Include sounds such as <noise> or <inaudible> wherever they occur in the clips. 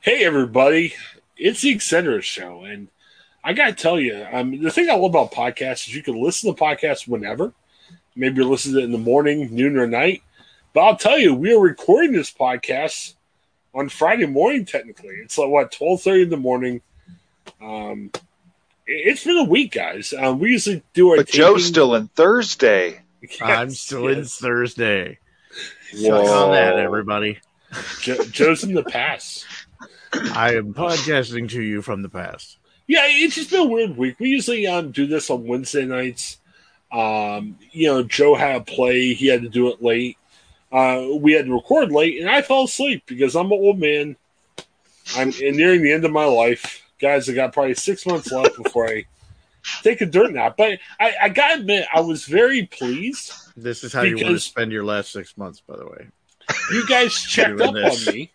Hey, everybody, it's the Eccentric Show, and I got to tell you, um, the thing I love about podcasts is you can listen to podcasts whenever. Maybe you're listening to it in the morning, noon, or night. But I'll tell you, we are recording this podcast on Friday morning. Technically, it's like what twelve thirty in the morning. Um, it's been a week, guys. Um, we usually do our. But Joe's still in Thursday. I'm <laughs> Yes, still in. Thursday. Whoa. Suck on that, everybody. Jo- Joe's in the past. I am podcasting to you from the past. Yeah, it's just been a weird week. We usually um do this on Wednesday nights. Um, you know, Joe had a play; he had to do it late. Uh, we had to record late, and I fell asleep because I'm an old man. I'm nearing the end of my life, guys. I got probably six months left before I take a dirt nap. But I, I gotta admit, I was very pleased. This is how you want to spend your last six months, by the way. You guys <laughs> checked up this. on me,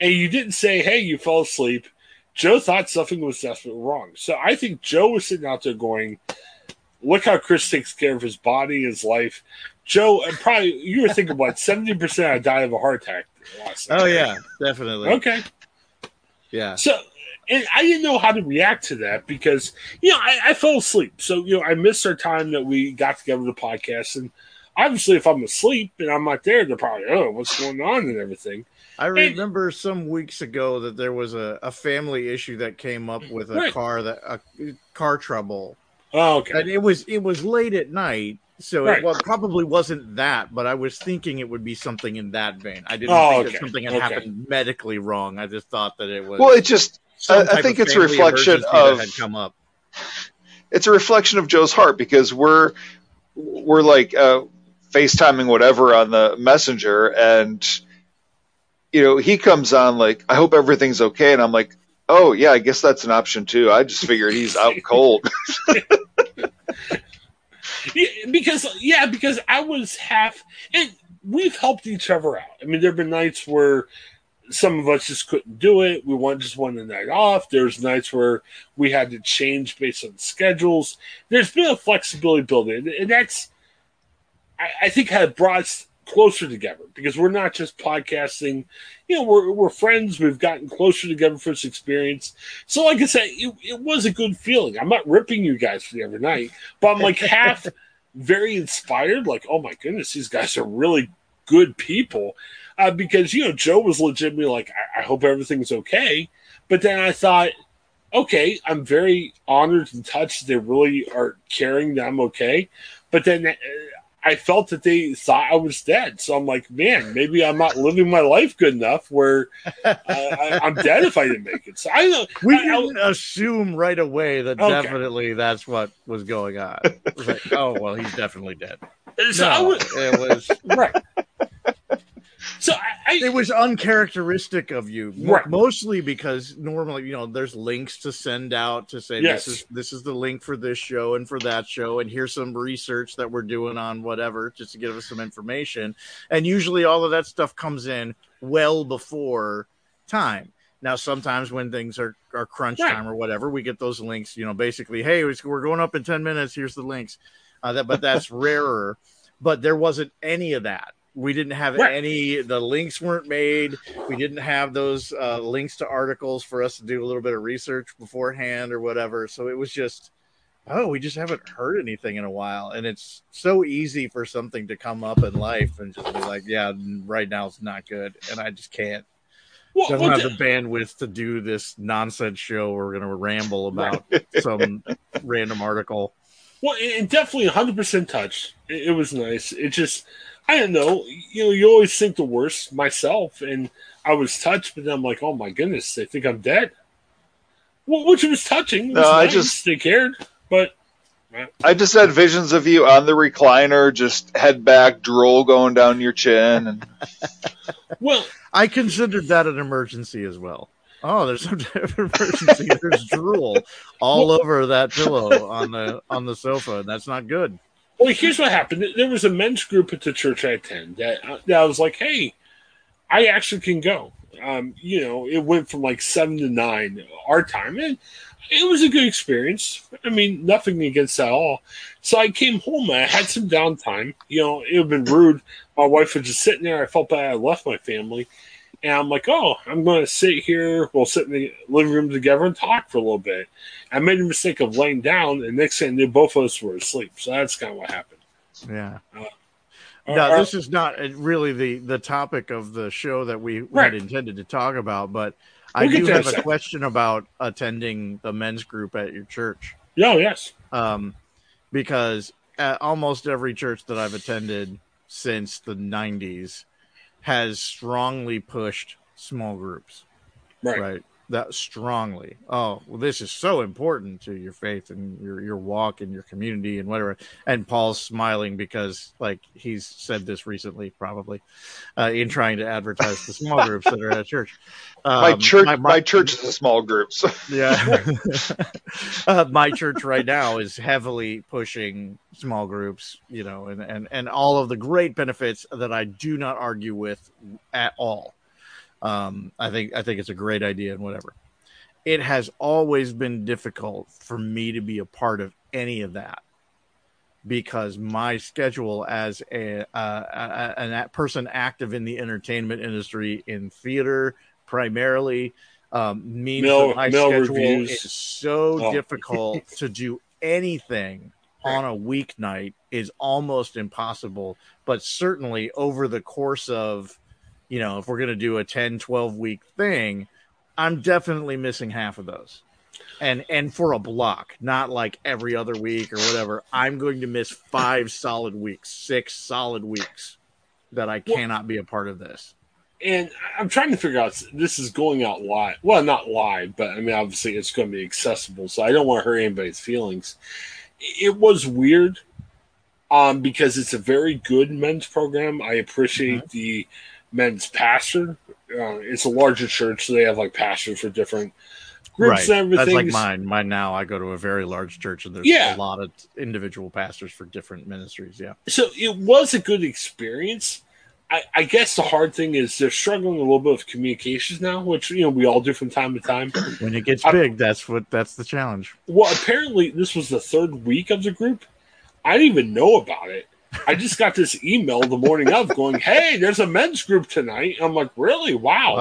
and you didn't say, "Hey, you fell asleep." Joe thought something was definitely wrong, so I think Joe was sitting out there going, "Look how Chris takes care of his body, his life." Joe, and probably you were thinking, "What? Seventy percent I died of a heart attack." last. Oh yeah, definitely. Okay. Yeah. So, and I didn't know how to react to that because you know I, I fell asleep. So you know I missed our time that we got together the podcast, and obviously if I'm asleep and I'm not there, they're probably oh what's going on and everything. I remember some weeks ago that there was a, a family issue that came up with a Right. car that a car trouble. Oh, okay. And it was it was late at night, so Right. it well, probably wasn't that, but I was thinking it would be something in that vein. I didn't Oh, think okay. that something had Okay. happened medically wrong. I just thought that it was Well, it just I- I think it's a reflection of- had come up. it's a reflection of Joe's heart because we're we're like uh, FaceTiming whatever on the messenger, and you know he comes on like, "I hope everything's okay," and I'm like, "Oh yeah, I guess that's an option too." I just figured he's out <laughs> cold. Yeah, because yeah, because I was half, and we've helped each other out. I mean, there've been nights where some of us just couldn't do it. We want just wanted the night off. There's nights where we had to change based on schedules. There's been a flexibility built in, and that's I, I think had brought us closer together because we're not just podcasting. You know, we're we're friends. We've gotten closer together for this experience. So, like I said, it, it was a good feeling. I'm not ripping you guys for the other night, but I'm like <laughs> half very inspired. Like, oh my goodness, these guys are really good people. Uh, because you know, Joe was legitimately like, I, I hope everything's okay. But then I thought, okay, I'm very honored and touched. They really are caring that I'm okay. But then uh, I felt that they thought I was dead. So I'm like, man, maybe I'm not living my life good enough where uh, I, I'm dead if I didn't make it. So I don't. We I- I- didn't assume right away that Okay. definitely that's what was going on. It was like, oh well, he's definitely dead. so I No, was it was right. So I, I it was uncharacteristic of you, Right. mostly because normally you know there's links to send out to say Yes. this is this is the link for this show and for that show, and here's some research that we're doing on whatever just to give us some information, and usually all of that stuff comes in well before time. Now, sometimes when things are, are crunch Right. time or whatever, we get those links. You know, basically, hey, we're going up in ten minutes. Here's the links. Uh, that, but that's rarer. But there wasn't any of that. We didn't have Right. any. The links weren't made. We didn't have those uh, links to articles for us to do a little bit of research beforehand or whatever. So it was just, oh, we just haven't heard anything in a while, and it's so easy for something to come up in life and just be like, yeah, right now it's not good, and I just can't. Well, Doesn't well, have the bandwidth to do this nonsense show. Where we're going to ramble about <laughs> some random article. Well, it, it definitely 100% touched. It, it was nice. It just, I don't know. You know, you always think the worst myself, and I was touched, but then I'm like, oh my goodness, they think I'm dead. Well, which was touching. It was No, I just- they cared, but I just had visions of you on the recliner, just head back, drool going down your chin, and <laughs> well, I considered that an emergency as well. Oh, there's some <laughs> different emergency. There's drool all over that pillow on the on the sofa, and that's not good. well. Here's what happened. There was a men's group at the church I attend that, that I was like, hey, I actually can go. Um, you know, it went from like seven to nine our time, and it was a good experience. I mean, nothing against that at all. So I came home I had some downtime. You know, it would have been rude. My wife was just sitting there. I felt bad I left my family. And I'm like, oh, I'm going to sit here. We'll sit in the living room together and talk for a little bit. I made the mistake of laying down, and next thing I knew, both of us were asleep. So that's kind of what happened. Yeah. No, our- this is not uh, really the the topic of the show that we Right. had intended to talk about, but I We'll get do have a question about attending the men's group at your church. oh, yes. um, because at almost every church that I've attended since the 90s has strongly pushed small groups, Right. right? That strongly. Oh, well, this is so important to your faith and your your walk and your community and whatever. And Paul's smiling because, like, he's said this recently, probably, uh, in trying to advertise the small <laughs> groups that are at church. my Um, church, my, church is a small group. So <laughs> yeah. <laughs> uh, my church right now is heavily pushing small groups, you know, and, and, and all of the great benefits that I do not argue with at all. Um, I think I think it's a great idea and whatever. It has always been difficult for me to be a part of any of that because my schedule as a, uh, a, a, person active in the entertainment industry in theater primarily um, means Mail- that my schedule reviews. is so Oh. difficult <laughs> to do anything on a weeknight is almost impossible but certainly over the course of you know if we're going to do a 10 12 week thing i'm definitely missing half of those and and for a block not like every other week or whatever i'm going to miss five solid weeks six solid weeks that i cannot be a part of this And I'm trying to figure out this is going out live. Well, not live, but I mean, obviously it's going to be accessible. So I don't want to hurt anybody's feelings. It was weird um, because it's a very good men's program. I appreciate the men's pastor. Uh, it's a larger church, so they have like pastors for different groups and everything. that's like mine mine now i go to a very large church and there's Yeah. a lot of individual pastors for different ministries yeah so it was a good experience. I, I guess the hard thing is they're struggling a little bit with communications now, which you know we all do from time to time. when it gets I- big that's what that's the challenge Well, apparently this was the third week of the group. I didn't even know about it. I just got this email the morning of going, "Hey, there's a men's group tonight." I'm like, "Really? Wow!"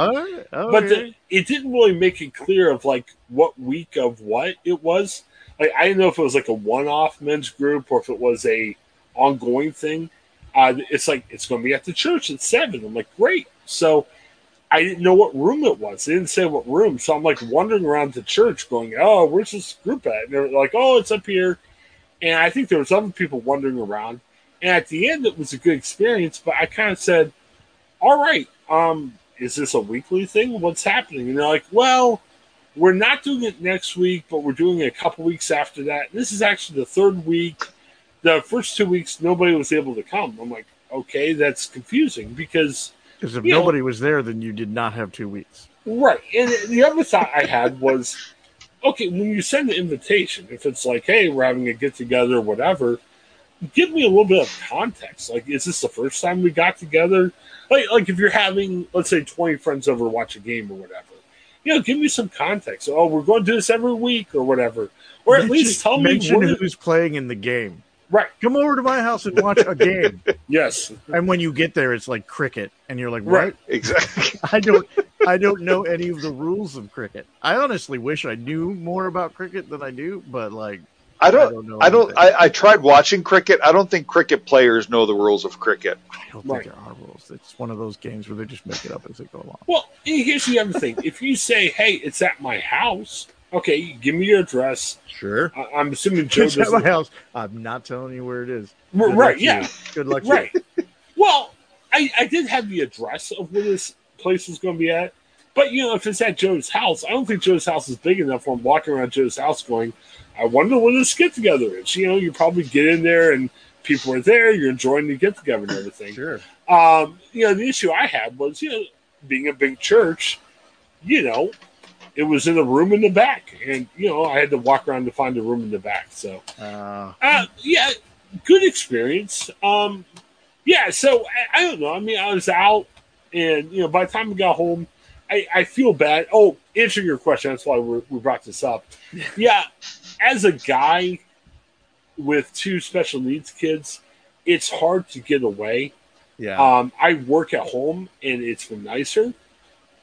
Oh, But the, it didn't really make it clear of like what week of what it was. Like I didn't know if it was like a one-off men's group or if it was a ongoing thing. Uh, it's like it's going to be at the church at seven. I'm like, great. So I didn't know what room it was. They didn't say what room. So I'm like wandering around the church, going, "Oh, where's this group at?" And they're like, "Oh, it's up here." And I think there was other people wandering around. And at the end, it was a good experience. But I kind of said, "All right, um, is this a weekly thing? What's happening?" And they're like, "Well." We're not doing it next week, but we're doing it a couple weeks after that. This is actually the third week. The first two weeks, nobody was able to come. I'm like, okay, that's confusing because Because if you know- nobody was there, then you did not have two weeks. Right. And the other thought I had was okay, when you send an invitation, if it's like, hey, we're having a get together or whatever, give me a little bit of context. Like, is this the first time we got together? Like, like if you're having, let's say, 20 friends over to watch a game or whatever, you know, give me some context. Oh, we're going to do this every week or whatever. Or at least tell me mention what, who's playing in the game. Right. Come over to my house and watch a game. <laughs> Yes. and when you get there, it's like cricket, and you're like, Right. <laughs> Exactly. I don't, I don't know any of the rules of cricket. I honestly wish I knew more about cricket than I do, but like, I don't. don't know I don't. I, I tried watching cricket. I don't think cricket players know the rules of cricket. I don't Right. think there are rules. It's one of those games where they just make it up as they go along. Well, here's the other thing: if you say, "Hey, it's at my house," okay, give me your address. Sure. I- I'm assuming Joe It's at my house. I'm not telling you where it is. Good right? Yeah. you. Good luck. to Right. you. Well, I, I did have the address of where this place was going to be at, but you know, if it's at Joe's house, I don't think Joe's house is big enough for him walking around Joe's house going, "I wonder where this get together is." You know, you probably get in there and people are there, you're enjoying the get together and everything. Sure. Um, you know, the issue I had was, you know, being a big church, you know, it was in a room in the back, and you know, I had to walk around to find a room in the back. So, Uh, uh, yeah, good experience. Um, yeah, so I, I don't know. I mean, I was out, and you know, by the time we got home, I, I feel bad. Oh, answering your question, that's why we brought this up. <laughs> Yeah, as a guy with two special needs kids, it's hard to get away. yeah. Um, I work at home, and it's been nicer,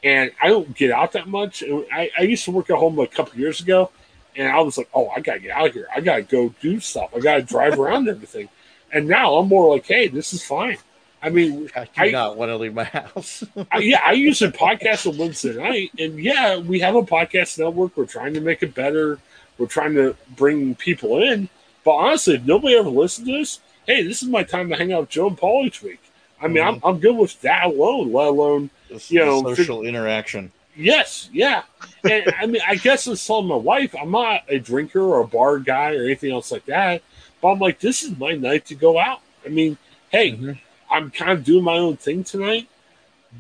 and I don't get out that much. I, I used to work at home a couple years ago, and I was like, "Oh, I gotta get out of here. I gotta go do stuff. I gotta drive <laughs> around and everything." And now I'm more like, "Hey, this is fine." I mean, I do I- not want to leave my house. <laughs> I, yeah, I use a podcast on Wednesday night, and yeah, we have a podcast network. We're trying to make it better. We're trying to bring people in. But honestly, if nobody ever listened to this, hey, this is my time to hang out with Joe and Paul each week. I mean, I'm, I'm good with that alone, let alone This- You know, social interaction. Yes, yeah. And I mean, I guess I was telling my wife, I'm not a drinker or a bar guy or anything else like that. But I'm like, this is my night to go out. I mean, hey, Mhm. I'm kind of doing my own thing tonight,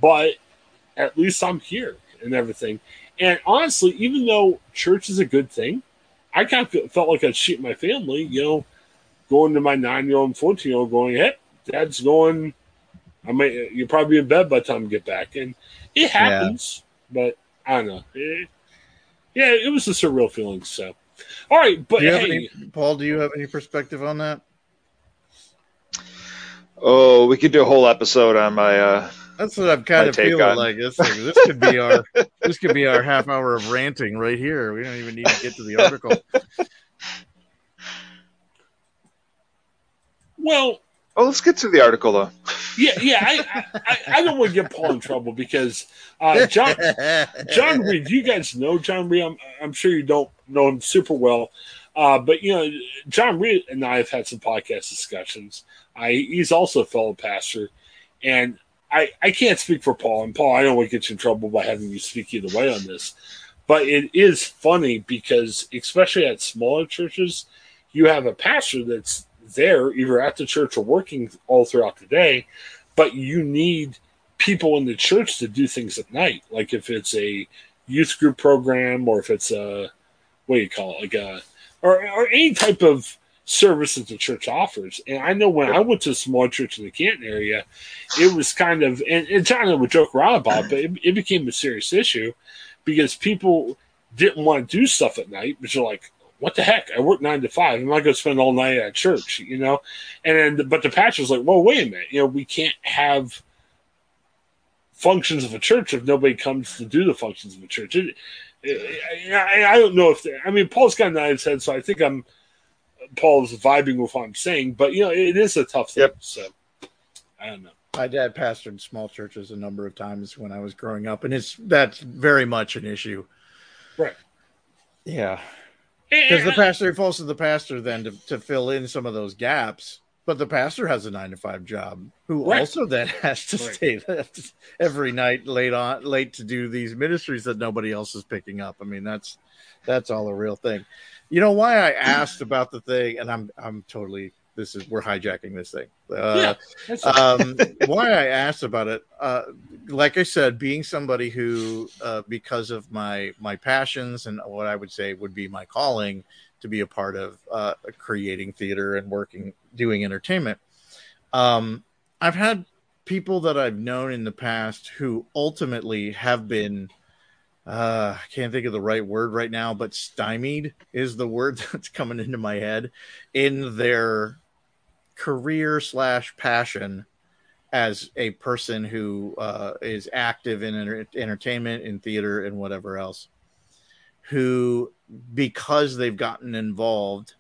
but at least I'm here and everything. And honestly, even though church is a good thing, I kind of felt- felt like I'd cheat my family, you know, going to my nine year old and 14 year old going, hey, dad's going, I might, you'll probably be in bed by the time we get back. And it happens, but I don't know. Eh, yeah, it was a surreal feeling. So, all right, but Do you have hey, any, Paul? Do you have any perspective on that? Oh, we could do a whole episode on my. uh That's what I'm kind of feeling on- like. This this could be our this could be our half hour of ranting right here. We don't even need to get to the article. well, Oh, let's get to the article though. yeah, yeah, I, I, I don't want to get Paul in trouble because uh, John, John <laughs> Reed, you guys know John Reed. I'm, I'm sure you don't know him super well, uh, but you know, John Reed and I have had some podcast discussions. I, he's also a fellow pastor, and I, I can't speak for Paul. And Paul, I don't want to get you in trouble by having you speak either way on this, but it is funny because, especially at smaller churches, you have a pastor that's there either at the church or working all throughout the day, but you need people in the church to do things at night. Like if it's a youth group program or if it's a what do you call it, like a or or any type of service that the church offers. And I know when I went to a small church in the Canton area, it was kind of and, and John would joke around about, it, but it, it became a serious issue because people didn't want to do stuff at night, but you're like, what the heck? I work nine to five. I'm not going to spend all night at church, you know? And but the pastor's like, well, wait a minute. You know, we can't have functions of a church if nobody comes to do the functions of a church. It, I, I don't know if, they, I mean, Paul's got nine head, so I think I'm, Paul's vibing with what I'm saying, but you know, it is a tough thing. Yep. So I don't know. My dad pastored small churches a number of times when I was growing up, and it's that's very much an issue. Right. Yeah, because the pastor falls to the pastor then to, to fill in some of those gaps. But the pastor has a nine to five job, who Right. also then <laughs> has to Right. stay every night late on late to do these ministries that nobody else is picking up. I mean, that's that's all a real thing. You know why I asked about the thing, and I'm I'm totally this is we're hijacking this thing. Uh, yeah, um, why I asked about it, uh, like I said, being somebody who, uh, because of my my passions and what I would say would be my calling to be a part of uh, creating theater and working doing entertainment, um, I've had people that I've known in the past who ultimately have been. Uh, I can't think of the right word right now, but stymied is the word <laughs> that's coming into my head in their career slash passion as a person who uh, is active in enter- entertainment, in theater, and whatever else, who because they've gotten involved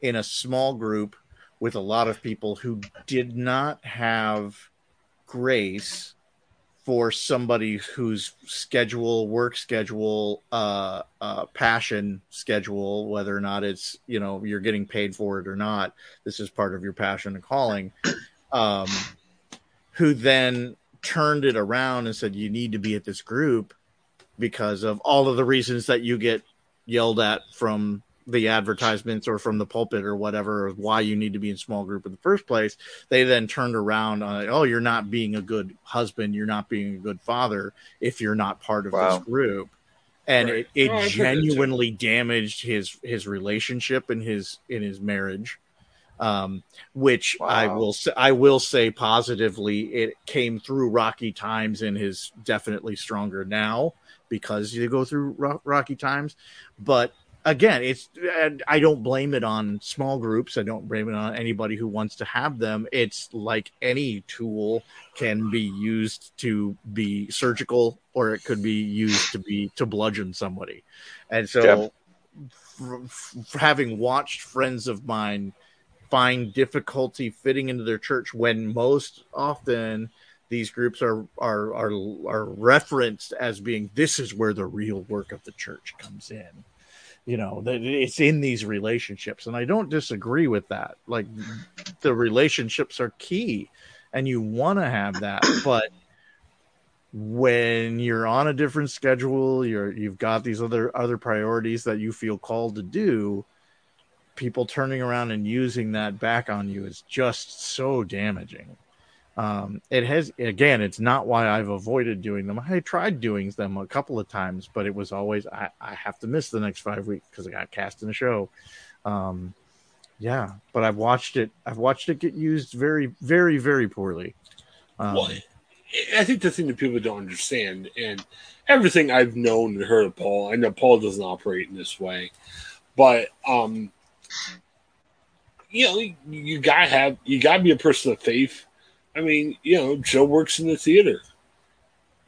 in a small group with a lot of people who did not have grace for somebody whose schedule, work schedule, uh, uh, passion schedule, whether or not it's you know you're getting paid for it or not, this is part of your passion and calling. Um, who then turned it around and said you need to be at this group because of all of the reasons that you get yelled at from the advertisements or from the pulpit or whatever of why you need to be in small group in the first place they then turned around on oh you're not being a good husband you're not being a good father if you're not part of Wow. this group and Right. it, it Oh, I've heard that too. genuinely damaged his his relationship and his in his marriage um which i will say i will say positively it came through rocky times and is definitely stronger now because you go through ro- rocky times but again it's i don't blame it on small groups. I don't blame it on anybody who wants to have them. It's like any tool can be used to be surgical or it could be used to be to bludgeon somebody. And so f- f- having watched friends of mine find difficulty fitting into their church when most often these groups are are are are referenced as being this is where the real work of the church comes in you know that it's in these relationships. And i don't disagree with that. Like the relationships are key and you want to have that. <coughs> But when you're on a different schedule you're you've got these other other priorities that you feel called to do people turning around and using that back on you is just so damaging um, it has again it's not why i've avoided doing them. I tried doing them a couple of times but it was always i, I have to miss the next five weeks because i got cast in a show. Um, yeah but i've watched it i've watched it get used very very very poorly. Um, I think the thing that people don't understand, and everything I've known and heard of Paul, I know Paul doesn't operate in this way, but um, you know, you gotta have, you gotta be a person of faith. I mean, you know, Joe works in the theater.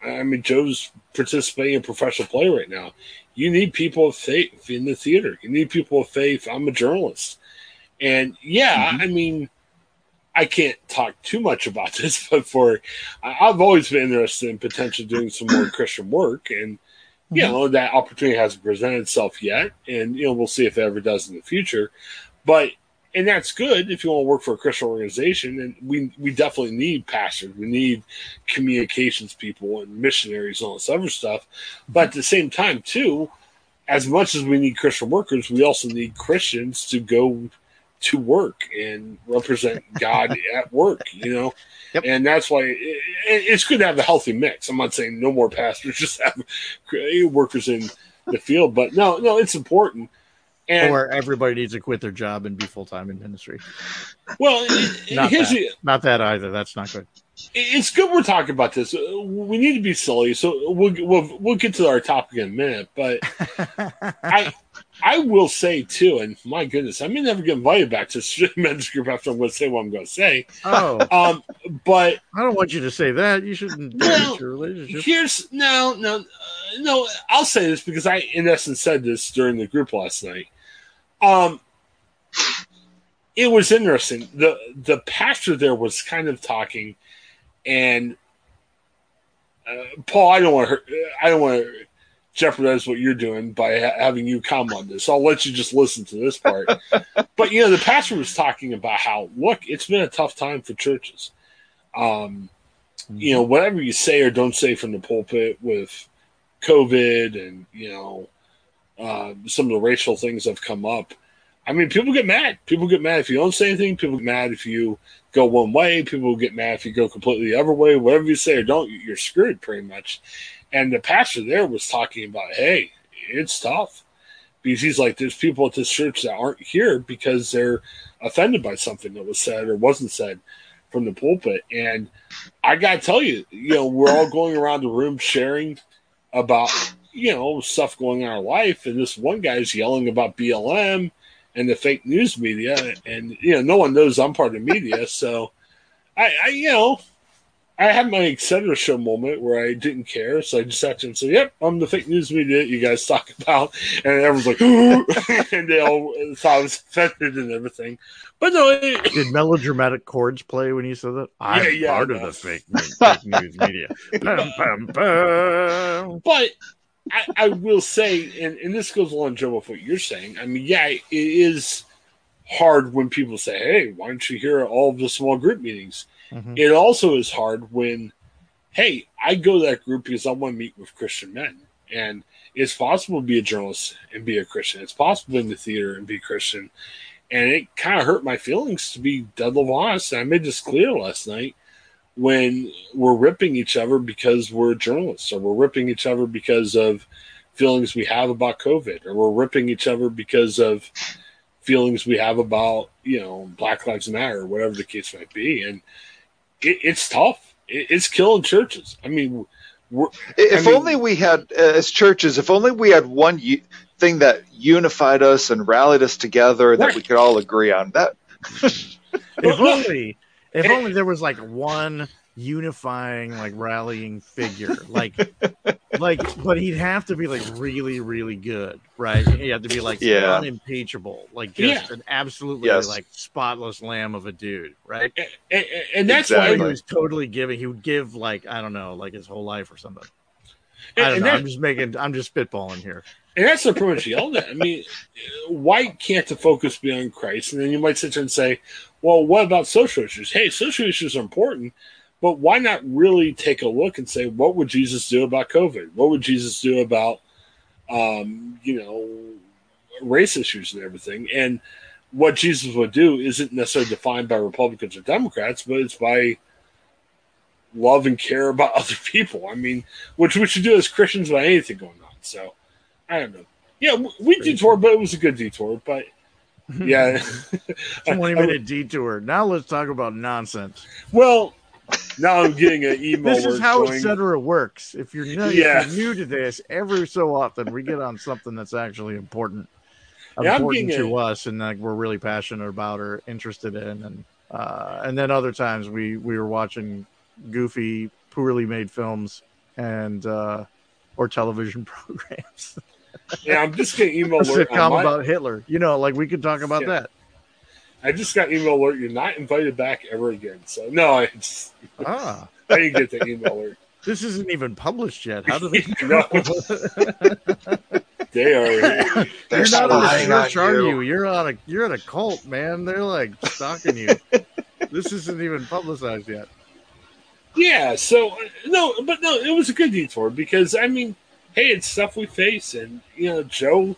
I mean, Joe's participating in professional play right now. You need people of faith in the theater. You need people of faith. I'm a journalist, and yeah, mm-hmm. I mean. I can't talk too much about <laughs> this, but for I've always been interested in potentially doing some more <clears throat> Christian work, and you mm-hmm. know that opportunity hasn't presented itself yet, and you know we'll see if it ever does in the future. But and that's good if you want to work for a Christian organization, and we we definitely need pastors, we need communications people and missionaries and all this other stuff. But at the same time, too, as much as we need Christian workers, we also need Christians to go to work and represent <laughs> God at work, you know? Yep. And that's why it, it's good to have a healthy mix. I'm not saying no more pastors, <laughs> just have workers in the field, but no, no, it's important. And or everybody needs to quit their job and be full-time in ministry well, Not that. the, not that either that's not good it's good we're talking about this. Uh, We need to be silly, so we'll we'll, we'll get to our topic in a minute. But <laughs> I I will say too, and my goodness, I may never get invited back to <laughs> men's group after I'm going to say what I'm going to say. oh Um, but I don't want you to say that. You shouldn't your relationship. here's no no uh, no. I'll say this because I in essence said this during the group last night. Um, it was interesting. the The pastor there was kind of talking, and uh, Paul, I don't want to. I don't want to jeopardize what you're doing by ha- having you comment on this. I'll let you just listen to this part. <laughs> but you know, the pastor was talking about how look, it's been a tough time for churches. Um, you know, whatever you say or don't say from the pulpit with COVID and you know uh, some of the racial things have come up. I mean, people get mad. People get mad if you don't say anything. People get mad if you go one way. People get mad if you go completely the other way. Whatever you say or don't, you're screwed pretty much. And the pastor there was talking about, hey, it's tough because he's like, there's people at this church that aren't here because they're offended by something that was said or wasn't said from the pulpit. And I got to tell you, you know, we're all going around the room sharing about, you know, stuff going on in our life. And this one guy's yelling about BLM and the fake news media. And, you know, no one knows I'm part of the media. <laughs> So I, I you know, I had my etc. show moment where I didn't care, so I just sat there and said, "Yep, I'm the fake news media that you guys talk <laughs> about," and everyone's like, <laughs> and they all thought I was offended and everything. But no, it, Did melodramatic chords play when you said that? I'm yeah, part no. of the uh, fake, fake news media. Bum, bum, bum. but I, I will say, and, and this goes along, Joe, with what you're saying. I mean, yeah, it is hard when people say, "Hey, why don't you hear all of the small group meetings?" Mhm. It also is hard when, hey, I go to that group because I want to meet with Christian men. And it's possible to be a journalist and be a Christian. It's possible in the theater and be Christian. And it kind of hurt my feelings to be dead level honest. And I made this clear last night when we're ripping each other because we're journalists, or we're ripping each other because of feelings we have about COVID, or we're ripping each other because of feelings we have about, you know, Black Lives Matter, or whatever the case might be. And it, it's tough. It, it's killing churches. I mean, we're, If I mean- only we had, uh, as churches, if only we had one u- thing that unified us and rallied us together that we could all agree on. That <laughs> If only, if and- only there was like one unifying, like rallying figure, like, like, but he'd have to be like really, really good, right? He'd have to be like Yeah. unimpeachable, like just Yeah. an absolutely Yes. like spotless lamb of a dude, right? and, and- and that's Exactly. He was totally giving. He would give like I don't know, like his whole life or something. and, i don't know that, i'm just making. I'm just spitballing here. And that's the pretty much yelled at. I mean, why can't the focus be on Christ? And then you might sit there and say, well, what about social issues? Hey, social issues are important, but why not really take a look and say, what would Jesus do about COVID? What would Jesus do about, um, you know, race issues and everything? And what Jesus would do isn't necessarily defined by Republicans or Democrats, but it's by love and care about <laughs> other people. I mean, which we should do as Christians about anything going on. So, I don't know. Yeah, we detoured, but it was a good detour. But yeah, <laughs> <laughs> 20 minute detour. Now let's talk about nonsense. well, now I'm getting an email. This is how going- etc. works. If you're, new, Yeah. if you're new to this, every so often we get on something that's actually important, Yeah, important to a- us, and like we're really passionate about or interested in, and uh, and then other times we we were watching goofy, poorly made films and uh, or television <laughs> programs. Yeah, I'm just getting <laughs> email A alert. on sitcom my- about Hitler. You know, like we could talk about Yeah. that. I just got email alert. You're not invited back ever again. So no, I just <laughs> Ah, I didn't get the email alert. this isn't even published yet. How do <laughs> they? No. They are. You're They're not in a spying on church, are you. you? You're on a you're in a cult, man. They're like stalking you. this isn't even publicized yet. Yeah, so uh, no, but no, it was a good detour because I mean, hey, it's stuff we face, and you know, Joe,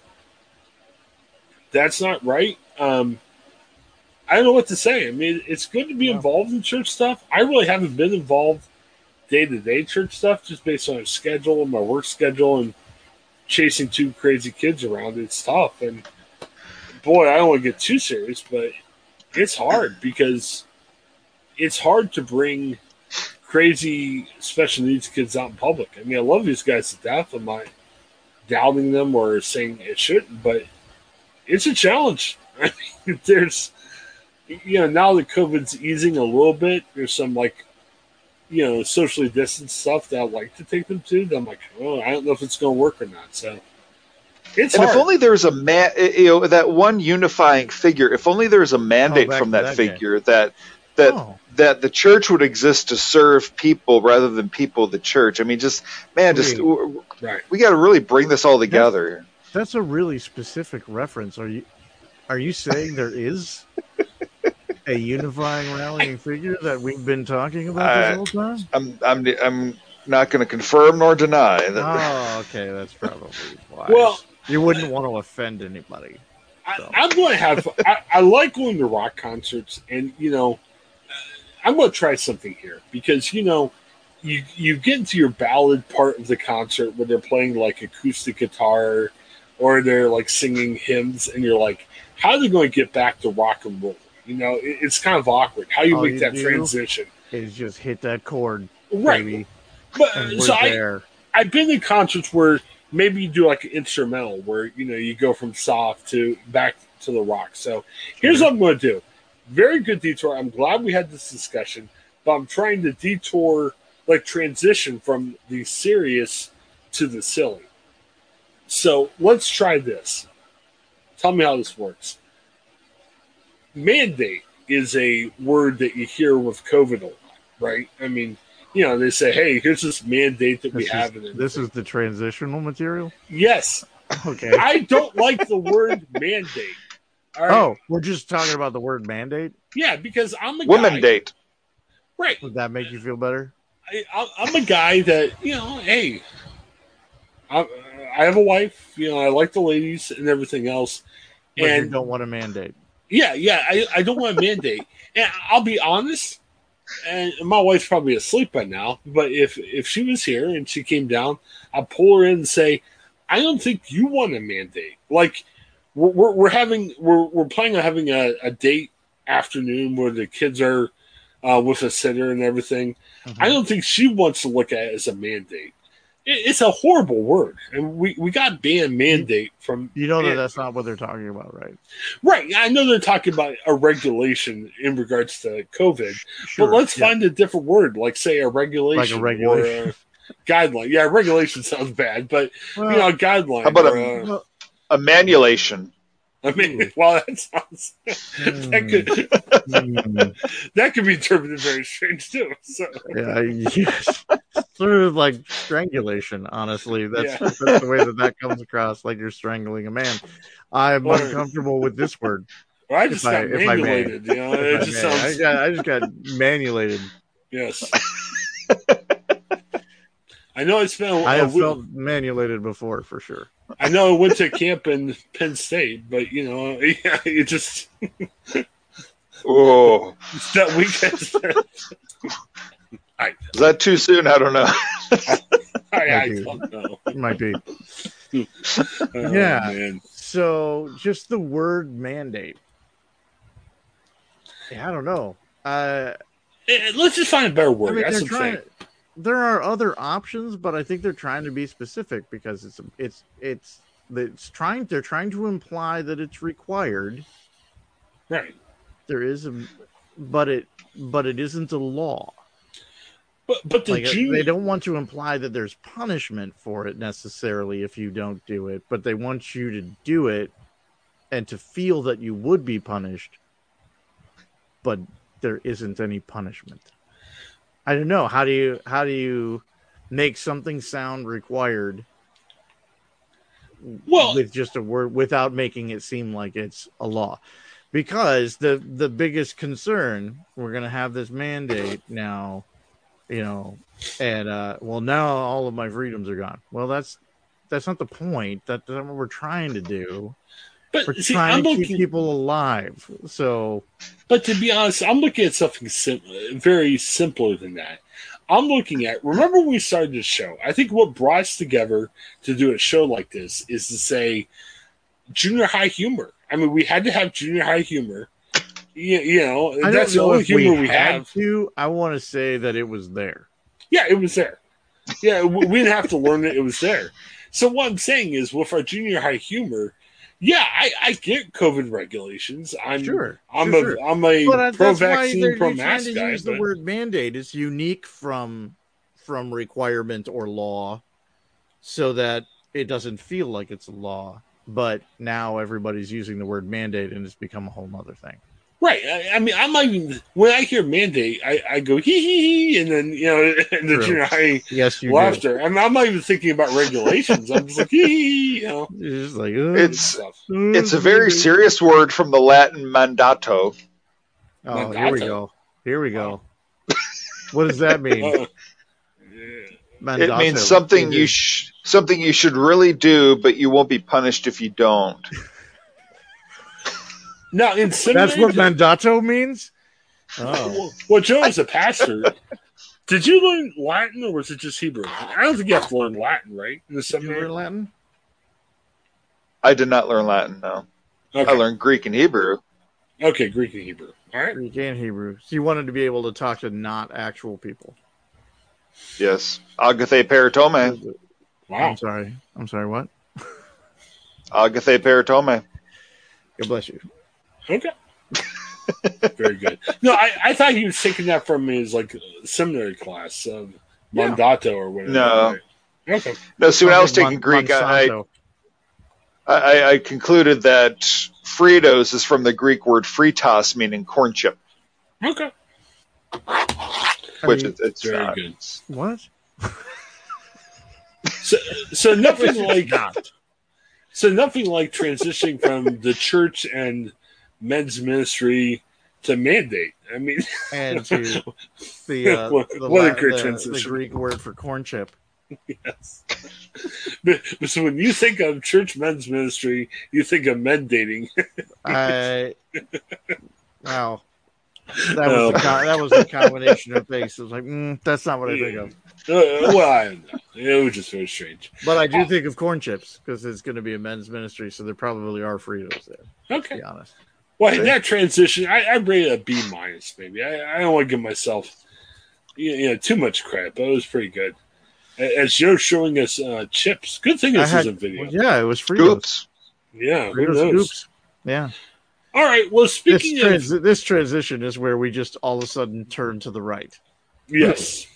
that's not right. Um, I don't know what to say. I mean, it's good to be Yeah. involved in church stuff. I really haven't been involved day to day church stuff just based on a schedule and my work schedule and chasing two crazy kids around. It's tough, and boy, I don't want to get too serious, but it's hard because it's hard to bring crazy special needs kids out in public. I mean, I love these guys to death. I'm not doubting them or saying it shouldn't, but it's a challenge. <laughs> I mean, there's, you know, now that COVID's easing a little bit, there's some like, you know, socially distanced stuff that I'd like to take them to. That I'm like, oh, I don't know if it's going to work or not. So it's and hard. if only there was a man, you know, that one unifying figure. If only there was a mandate oh, back from that, that guy. figure that that Oh, that the church would exist to serve people rather than people the church. I mean, just man, just right. we got to really bring this all together. that's a really specific reference. Are you are you saying there is a unifying rallying figure that we've been talking about this I- whole time? I'm I'm I'm not going to confirm nor deny that. Oh, okay, that's probably why. Well- you wouldn't want to offend anybody. I, I'm going to have. I, I like going to rock concerts, and you know, I'm going to try something here because you know, you you get into your ballad part of the concert where they're playing like acoustic guitar, or they're like singing hymns, and you're like, how are they going to get back to rock and roll? You know, it, it's kind of awkward how you All make you that transition, Is just hit that chord, right? baby, But so I, there. I've been in concerts where maybe you do like an instrumental where you know you go from soft to back to the rock. So here's what I'm going to do. Very good detour. I'm glad we had this discussion. but I'm trying to detour, like transition from the serious to the silly. So let's try this. Tell me how this works. Mandate is a word that you hear with COVID a lot, right? I mean, you know, they say, "Hey, here's this mandate that we This, have." is, in this is the transitional material. yes, <laughs> Okay. I don't like the word <laughs> mandate. All right? Oh, we're just talking about the word mandate. yeah, because I'm a Women guy, date. right? Would that make you feel better? I, I- I'm a guy that you know. Hey, I, I have a wife. You know, I like the ladies and everything else. But you and don't want a mandate. yeah, yeah, I, I don't want a mandate. <laughs> And I'll be honest. And my wife's probably asleep by now. But if if she was here and she came down, I'd pull her in and say, "I don't think you want a mandate. Like we're we're, we're having we're we're planning on having a, a date afternoon where the kids are uh, with a sitter and everything. Mm-hmm. I don't think she wants to look at it as a mandate. It, it's a horrible word, and we, we got banned mandate from. You know that Yeah. that's not what they're talking about, right? Right, I know they're talking about a regulation in regards to COVID, Sure. but let's yeah. find a different word, like say a regulation, like a regulation. or a guideline. Yeah, regulation <laughs> sounds bad, but Well, you know, a guideline. How about or a- a- well, A manulation. I mean, well, that sounds that could mm, that could be interpreted very strange too. So yeah, yes. sort of like strangulation. Honestly, that's, Yeah. that's the way that that comes across, like you're strangling a man. I'm Or- uncomfortable with this word. or I just If got I may. manipulated. You know, it I just may. I, got, I just got manulated. yes. I know it's been. a- I a have week- felt manulated before, for sure. I know I went to camp in Penn State, but you know, <laughs> yeah, it just Oh, it's that weekend. is that too soon? I don't know. I, I don't know. It might be. <laughs> Oh, Yeah. man. So, just the word mandate. Yeah, I don't know. Uh, Eh, Let's just find a better I word. mean, That's they're trying. There are other options, but I think they're trying to be specific because it's it's it's it's trying. They're trying to imply that it's required. Right. There is a, but it but it isn't a law. But but the Like they don't want to imply that there's punishment for it necessarily if you don't do it, but they want you to do it and to feel that you would be punished, but there isn't any punishment. I don't know. How do you how do you make something sound required Well- with just a word without making it seem like it's a law? Because the the biggest concern we're gonna have this mandate now, you know, and uh well now all of my freedoms are gone. Well that's that's not the point. That, that's what we're trying to do. But We're see, trying I'm to keep looking. people alive. So But to be honest, I'm looking at something sim- very simpler than that. I'm looking at. Remember when we started this show? I think what brought us together to do a show like this is to say junior high humor. I mean, we had to have junior high humor. You, you know, I that's the only humor we, we, had have. to. I want to say that it was there. Yeah, it was there. Yeah, we didn't have to learn it; it was there. So what I'm saying is, with our junior high humor, yeah, I, I get COVID regulations. I'm Sure, I'm sure, a sure. am a But pro vaccine, pro mask guy. use the word mandate. It's unique from from requirement or law, so that it doesn't feel like it's a law. But now everybody's using the word mandate, and it's become a whole other thing. Right. I, I mean, I'm not even when I hear mandate, I, I go hee hee hee, and then you know, <laughs> and the junior high Yes, you do. laughter. I mean, I'm not even thinking about regulations. I'm just like hee hee, hee, you know, <laughs> It's just like uh, It's it's a very serious word from the Latin mandato. Oh, here we go. Here we go. <laughs> what does that mean? Uh, yeah. It means something you is- sh- something you should really do, but you won't be punished if you don't. Now, in That's what mandato means. Oh, Well, well, Joe is a pastor. Did you learn Latin or was it just Hebrew? I don't think you have to learn Latin, right? In the Did you seminary. learn Latin? I did not learn Latin. No, Okay. I learned Greek and Hebrew. okay, Greek and Hebrew. All right. Greek and Hebrew. So you wanted to be able to talk to not actual people. Yes, agathe peritome. Wow. I'm sorry. I'm sorry. What? Agathe peritome. God bless you. Okay. <laughs> Very good. No, I, I thought he was taking that from his like seminary class of Yeah. Mondato or whatever. No. Okay. No, see, when I was Mon- taking Greek, I, Monsanto. I, I concluded that Fritos is from the Greek word fritas, meaning corn chip, Okay. which mean, it's, it's Very not. good. what? <laughs> So, so nothing like not. so nothing like transitioning from the church and men's ministry to mandate. I mean, <laughs> and to the, uh, <laughs> What- the, what the- the Greek word for corn chip. yes. But, <laughs> but so when you think of church men's ministry, you think of men dating. I wow, that was a co- that was a combination of things. It was like mm, that's not what I think of. Uh, well, I don't know. It was just very strange. But I do think of corn chips because it's going to be a men's ministry, so there probably are Fritos there. To Okay. be honest, Well, in that transition, I, I rate it a B minus, maybe. I, I don't want to give myself you you know, too much credit, but it was pretty good. A- As Joe's showing us uh, chips, good thing this had- isn't video. well, yeah, it was free. Scoops. Yeah, who knows? scoops. Yeah, All right. Well, this, speaking trans- of this transition is where we just all of a sudden turn to the right. yes,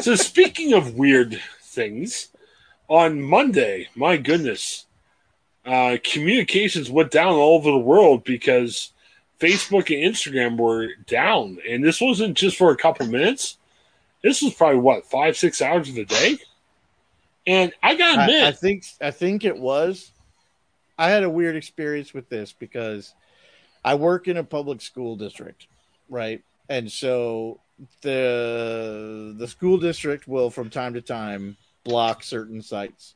so speaking of weird things, on Monday, my goodness, uh, communications went down all over the world because Facebook and Instagram were down, and this wasn't just for a couple minutes. This was probably what five, six hours of the day, and I gotta I, admit, I think I think it was. I had a weird experience with this because I work in a public school district, right? And so the the school district will from time to time block certain sites.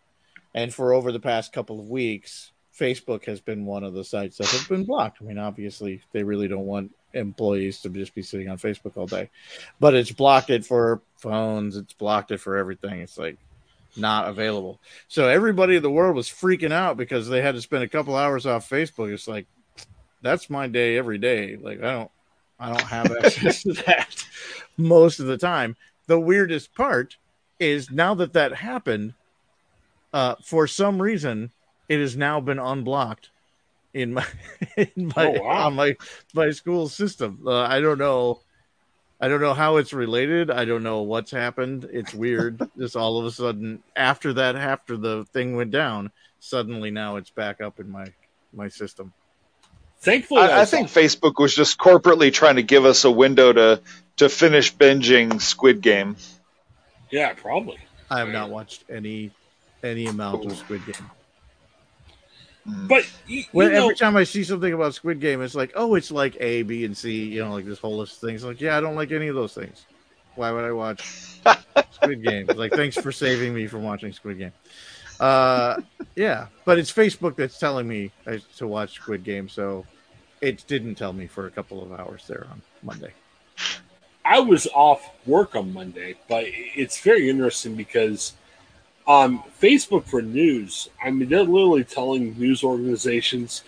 And for over the past couple of weeks, Facebook has been one of the sites that have been blocked. I mean, obviously, they really don't want employees to just be sitting on Facebook all day. But it's blocked it for phones, it's blocked it for everything. It's like not available. So everybody in the world was freaking out because they had to spend a couple hours off Facebook. It's like that's my day every day. Like I don't I don't have access to <laughs> that most of the time. The weirdest part is now that that happened, uh, for some reason, it has now been unblocked in my <laughs> in my Oh, wow. on my my school system. Uh, I don't know. I don't know how it's related. I don't know what's happened. It's weird. <laughs> Just all of a sudden, after that, after the thing went down, suddenly now it's back up in my my system. thankfully, I, I think Facebook was just corporately trying to give us a window to to finish binging Squid Game. yeah, probably. I have not watched any any amount of Squid Game. But you, you When, know, every time I see something about Squid Game, it's like, oh, it's like A, B, and C. You know, like this whole list of things. Like, yeah, I don't like any of those things. Why would I watch <laughs> Squid Game? Like, thanks for saving me from watching Squid Game. Uh, yeah, but it's Facebook that's telling me uh, to watch Squid Game, so it didn't tell me for a couple of hours there on Monday. I was off work on Monday, but it's very interesting because um, Facebook for news, I mean, they're literally telling news organizations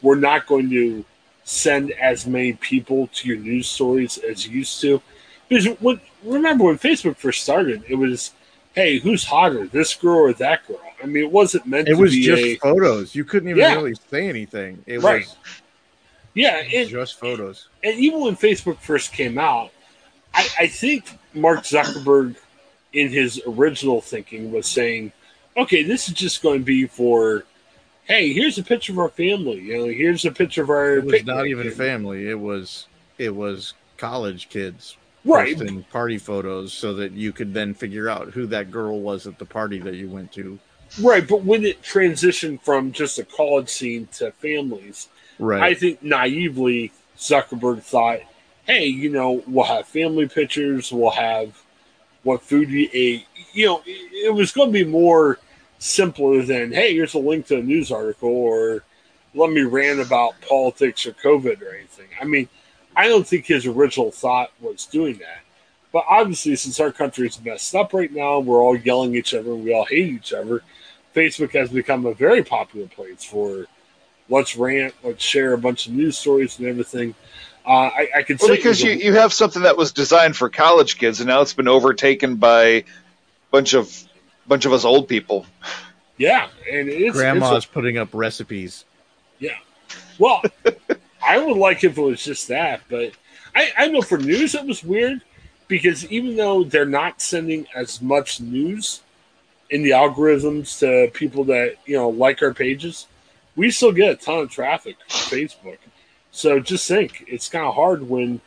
we're not going to send as many people to your news stories as you used to. Because when, remember when Facebook first started, it was, hey, who's hotter, this girl or that girl? I mean, it wasn't meant It was just a. photos. You couldn't even Yeah. really say anything. It Right. was Yeah, and, just photos. and even when Facebook first came out, I, I think Mark Zuckerberg, in his original thinking, was saying, "Okay, this is just going to be for, hey, here's a picture of our family. You know, here's a picture of our. It was not even family. It was it was college kids right? posting party photos so that you could then figure out who that girl was at the party that you went to. Right, but when it transitioned from just a college scene to families, Right. I think naively Zuckerberg thought, hey, you know, we'll have family pictures, we'll have what food you ate. You know, it, was going to be more simpler than, hey, here's a link to a news article or let me rant about politics or COVID or anything. I mean, I don't think his original thought was doing that. But obviously, since our country's messed up right now, we're all yelling at each other and we all hate each other. Facebook has become a very popular place for let's rant, let's share a bunch of news stories and everything. Uh, I, I could Well, say because you, you have something that was designed for college kids, and now it's been overtaken by a bunch of bunch of us old people. yeah, and it's Grandma's It's putting up recipes. Yeah, well, <laughs> I would like if it was just that, but I, I know for news it was weird because even though they're not sending as much news in the algorithms to people that you know like our pages, we still get a ton of traffic on Facebook. So just think, it's kind of hard when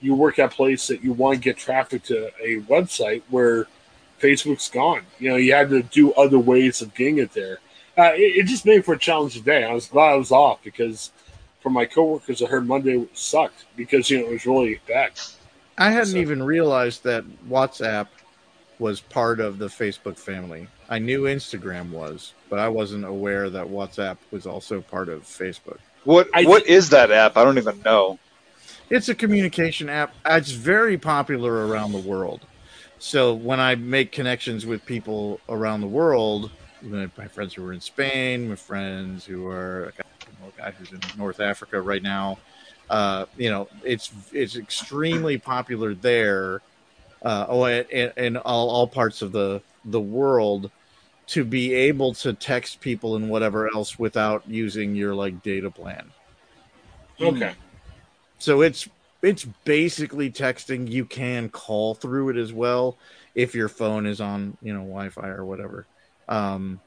you work at a place that you want to get traffic to a website where Facebook's gone. You know, you had to do other ways of getting it there. Uh, it, it, just made for a challenging day. I was glad I was off because for my coworkers, I heard Monday sucked because you know it was really bad. I hadn't so. even realized that WhatsApp was part of the Facebook family. I knew Instagram was, but I wasn't aware that WhatsApp was also part of Facebook. What I What is that app? I don't even know. It's a communication app. It's very popular around the world. So when I make connections with people around the world, my friends who are in Spain, my friends who are a guy who's in North Africa right now, uh, you know, it's it's extremely popular there. Uh, oh, in, in all, all parts of the the world to be able to text people and whatever else without using your like data plan. Okay. So it's it's basically texting. You can call through it as well if your phone is on, you know, Wi-Fi or whatever. Um,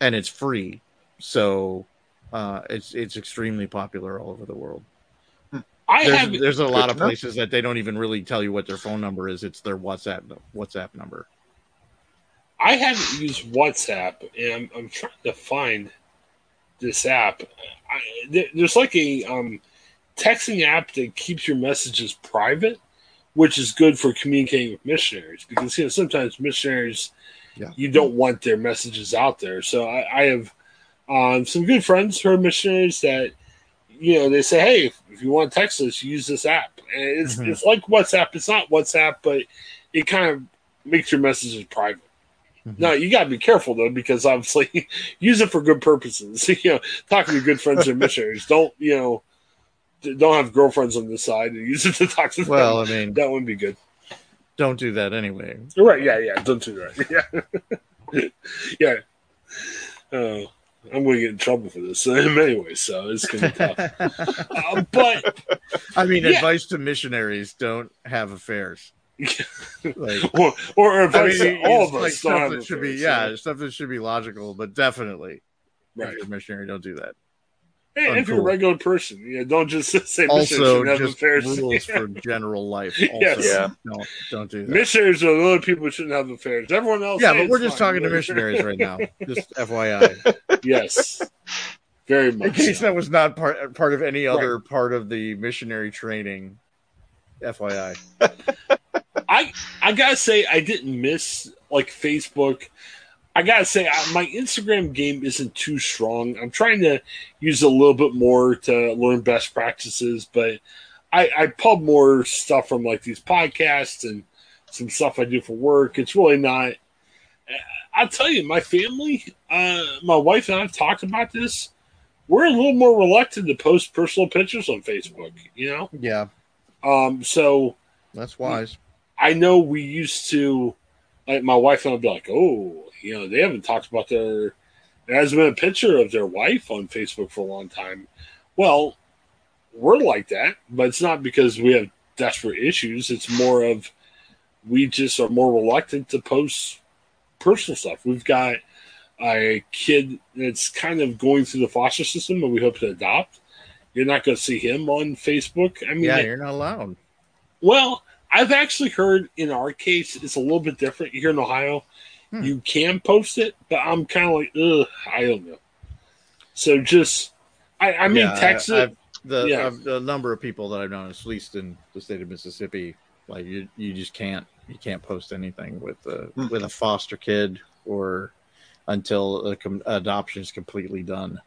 and it's free. So uh, it's it's extremely popular all over the world. I there's, have there's a lot of places that they don't even really tell you what their phone number is. It's their WhatsApp WhatsApp number. I haven't used WhatsApp, and I'm, I'm trying to find this app. I, there's like a um, texting app that keeps your messages private, which is good for communicating with missionaries because you know sometimes missionaries yeah. you don't want their messages out there. So I, I have um, some good friends who are missionaries that you know they say, hey, if, if you want to text us, use this app. And it's mm-hmm. it's like WhatsApp. It's not WhatsApp, but it kind of makes your messages private. Mm-hmm. Now you got to be careful though, because obviously <laughs> use it for good purposes. <laughs> you know, talking to good friends and missionaries. <laughs> Don't you know? Don't have girlfriends on the side and use it to talk to them. Well, I mean, that wouldn't be good. Don't do that anyway. Right? Yeah, yeah. Don't do that. Yeah, yeah. Oh. I'm going to get in trouble for this anyway, so it's going to be tough. uh, but I mean, yeah. advice to missionaries: don't have affairs. Like, <laughs> or, or advice I mean, to all of us like stuff that should be yeah, yeah, stuff that should be logical, but definitely, right. if you're a missionary, don't do that. Hey, Uncool. if you're a regular person, yeah, don't just <laughs> say also just affairs. rules for <laughs> general life. Also, yes. yeah, don't don't do that. Missionaries are the only people who shouldn't have affairs. Everyone else, yeah, but we're just fine. talking to missionaries right now. Just FYI. yes, very much. In case so. that was not part part of any other right. part of the missionary training. FYI. I I gotta say I didn't miss like Facebook I gotta say, my Instagram game isn't too strong. I'm trying to use a little bit more to learn best practices, but I, I pub more stuff from like these podcasts and some stuff I do for work. It's really not. I'll tell you, my family, uh, my wife and I have talked about this. We're a little more reluctant to post personal pictures on Facebook. You know? Yeah. Um. So that's wise. I know we used to, like, my wife and I'll be like, "Oh, you know, they haven't talked about their. There hasn't been a picture of their wife on Facebook for a long time. Well, we're like that, but it's not because we have desperate issues. It's more of we just are more reluctant to post personal stuff. We've got a kid that's kind of going through the foster system and we hope to adopt. You're not going to see him on Facebook. I mean, yeah, you're not allowed. Well, I've actually heard in our case it's a little bit different here in Ohio. Hmm. You can post it, but I'm kind of like, ugh, I don't know. So just, I, I mean, yeah, text I, it. The, yeah. the number of people that I've known, at least in the state of Mississippi, like you, you just can't, you can't post anything with a hmm. with a foster kid or until the com- adoption is completely done.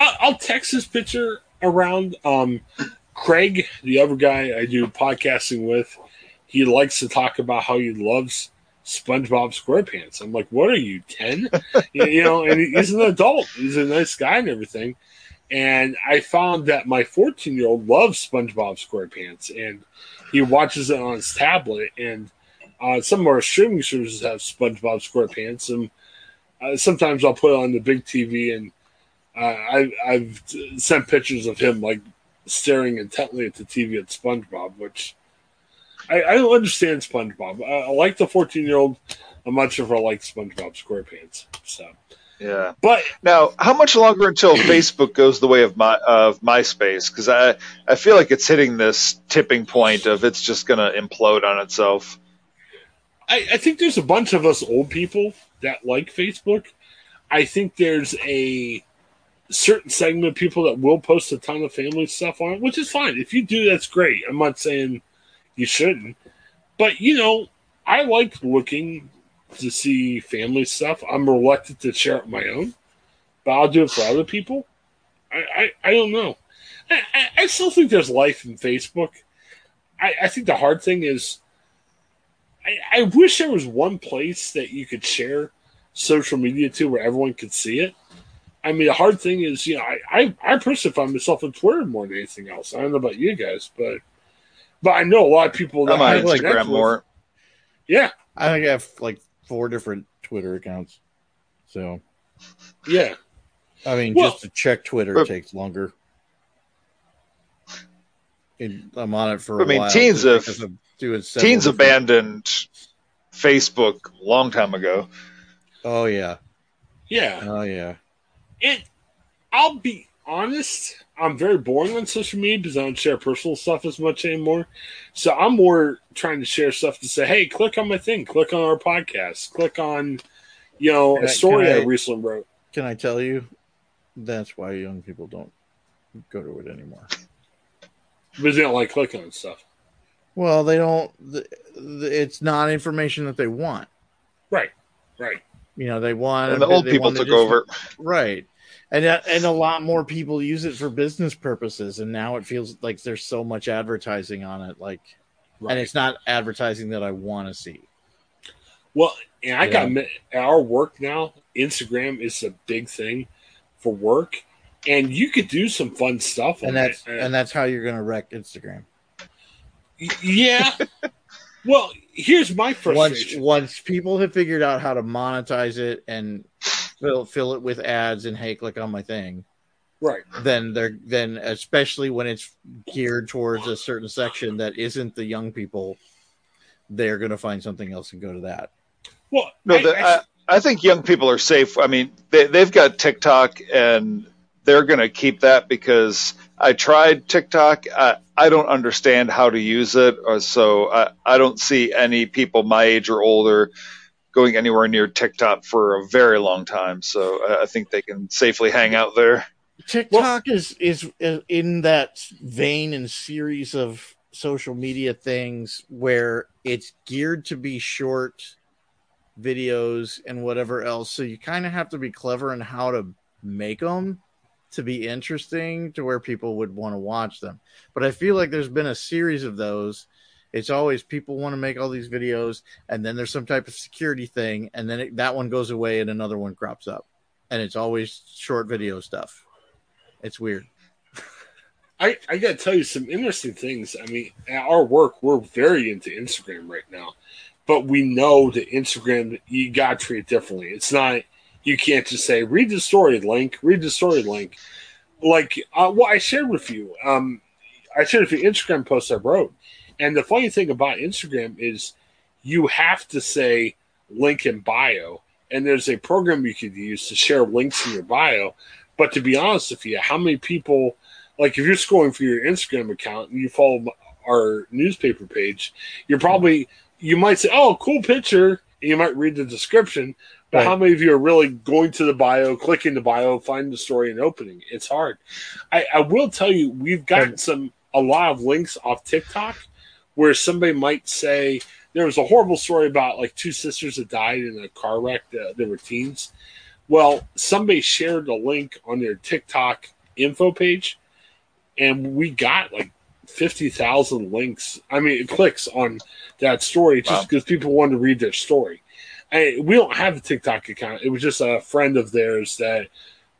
I'll text this picture around. Um, Craig, the other guy I do podcasting with, he likes to talk about how he loves SpongeBob SquarePants. I'm like, what are you, 10? <laughs> you know, and he's an adult. He's a nice guy and everything. And I found that my 14 year old loves SpongeBob SquarePants and he watches it on his tablet. And uh, some of our streaming services have SpongeBob SquarePants. And uh, sometimes I'll put it on the big TV and uh, I, I've sent pictures of him like staring intently at the TV at SpongeBob, which I, I don't understand SpongeBob. I, I like the 14 year old. I'm not sure if I like SpongeBob SquarePants. So, Yeah. but Now, how much longer until <clears throat> Facebook goes the way of my of MySpace? Because I I feel like it's hitting this tipping point of it's just going to implode on itself. I, I think there's a bunch of us old people that like Facebook. I think there's a certain segment of people that will post a ton of family stuff on it, which is fine. If you do, that's great. I'm not saying you shouldn't, but you know, I like looking to see family stuff. I'm reluctant to share it my own, but I'll do it for other people. I, I, I don't know. I, I, I still think there's life in Facebook. I, I think the hard thing is I, I wish there was one place that you could share social media to where everyone could see it. I mean, the hard thing is, you know, I, I, I personally find myself on Twitter more than anything else. I don't know about you guys, but but I know a lot of people that I'm on I Instagram with- more. Yeah, I think I have like four different Twitter accounts. So yeah. I mean, Well- just to check Twitter But- takes longer. And I'm on it for. a I mean, while teens just have- doing Teens abandoned Facebook a long time ago. Oh yeah, Yeah. oh yeah. It I'll be honest, I'm very boring on social media because I don't share personal stuff as much anymore. So I'm more trying to share stuff to say, hey, click on my thing, click on our podcast, click on, you know, Can a I- story can I I- recently wrote. Can I tell you? That's why young people don't go to it anymore. Because they don't like clicking on stuff. Well, they don't. The, the, it's not information that they want. Right. Right. You know, they want. And the old they people want to took just- over. right? And uh, and a lot more people use it for business purposes, and now it feels like there's so much advertising on it. Like, Right. and it's not advertising that I want to see. Well, and I got Yeah. at our work now, Instagram is a big thing for work, and you could do some fun stuff. And that's it. and that's how you're going to wreck Instagram. Yeah. well, here's my Once frustration. once people have figured out how to monetize it and fill fill it with ads and hey, click on my thing. right. then they're then especially when it's geared towards a certain section that isn't the young people they're going to find something else and go to that Well, No, I- the, I- I, I think young people are safe. I mean, they, they've got TikTok and they're going to keep that because I tried TikTok. I, I don't understand how to use it. Or so I, I don't see any people my age or older going anywhere near TikTok for a very long time. So I, I think they can safely hang out there. tiktok is, is is in that vein and series of social media things where it's geared to be short videos and whatever else so you kind of have to be clever in how to make them to be interesting to where people would want to watch them. But I feel like there's been a series of those. It's always people want to make all these videos, and then there's some type of security thing, and then it, that one goes away and another one crops up, and it's always short video stuff. It's weird. I, I got to tell you some interesting things. I mean, at our work, we're very into Instagram right now, but we know that Instagram, you got to treat it differently. It's not, you can't just say, read the story link, read the story link. Like uh, what I shared with you, um, I shared with you Instagram post I wrote. And the funny thing about Instagram is you have to say link in bio, and there's a program you could use to share links in your bio. But to be honest with you, how many people, like if you're scrolling through your Instagram account and you follow our newspaper page, you're probably you might say, "Oh, cool picture," and you might read the description. But Right. how many of you are really going to the bio, clicking the bio, finding the story, and opening? It's hard. I, I will tell you, we've gotten some a lot of links off TikTok where somebody might say there was a horrible story about like two sisters that died in a car wreck. That, they were teens. Well, somebody shared a link on their TikTok info page, and we got like fifty thousand links. I mean, clicks on that story just Wow. because people wanted to read their story. I, we don't have a TikTok account. It was just a friend of theirs that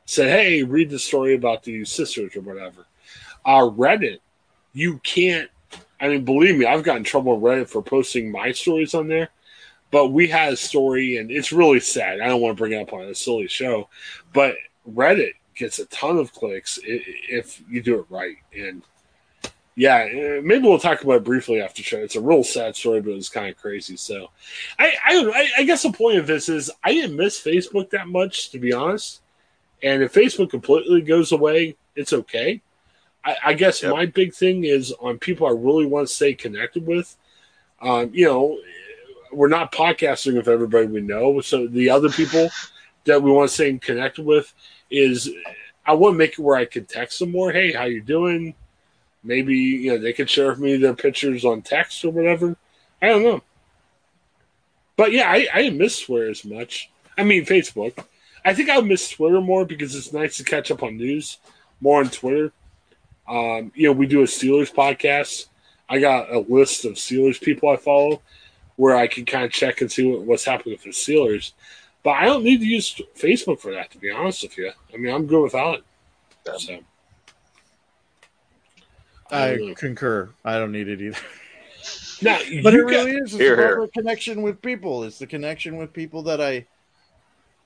said, "Hey, read the story about the sisters or whatever." Uh, Reddit, you can't. I mean, believe me, I've gotten trouble Reddit for posting my stories on there. But we had a story, and it's really sad. I don't want to bring it up on a silly show, but Reddit gets a ton of clicks if you do it right. And Yeah, uh, maybe we'll talk about it briefly after show. It's a real sad story, but it's kind of crazy. So, I, I, I guess the point of this is I didn't miss Facebook that much, to be honest. And if Facebook completely goes away, it's okay. I, I guess Yep. my big thing is on people I really want to stay connected with. Um, you know, we're not podcasting with everybody we know, so the other people <laughs> that we want to stay connected with is I want to make it where I can text them more. Hey, how you doing? Maybe you know they could share with me their pictures on text or whatever. I don't know. But yeah, I, I miss Twitter as much. I mean Facebook. I think I miss Twitter more because it's nice to catch up on news more on Twitter. Um, you know, we do a Steelers podcast. I got a list of Steelers people I follow where I can kind of check and see what, what's happening with the Steelers. But I don't need to use Facebook for that, to be honest with you. I mean, I'm good without it. Yeah. So, I don't concur. I don't need it either. now, <laughs> But it you got- really is. It's Here, here. the connection with people. It's the connection with people that I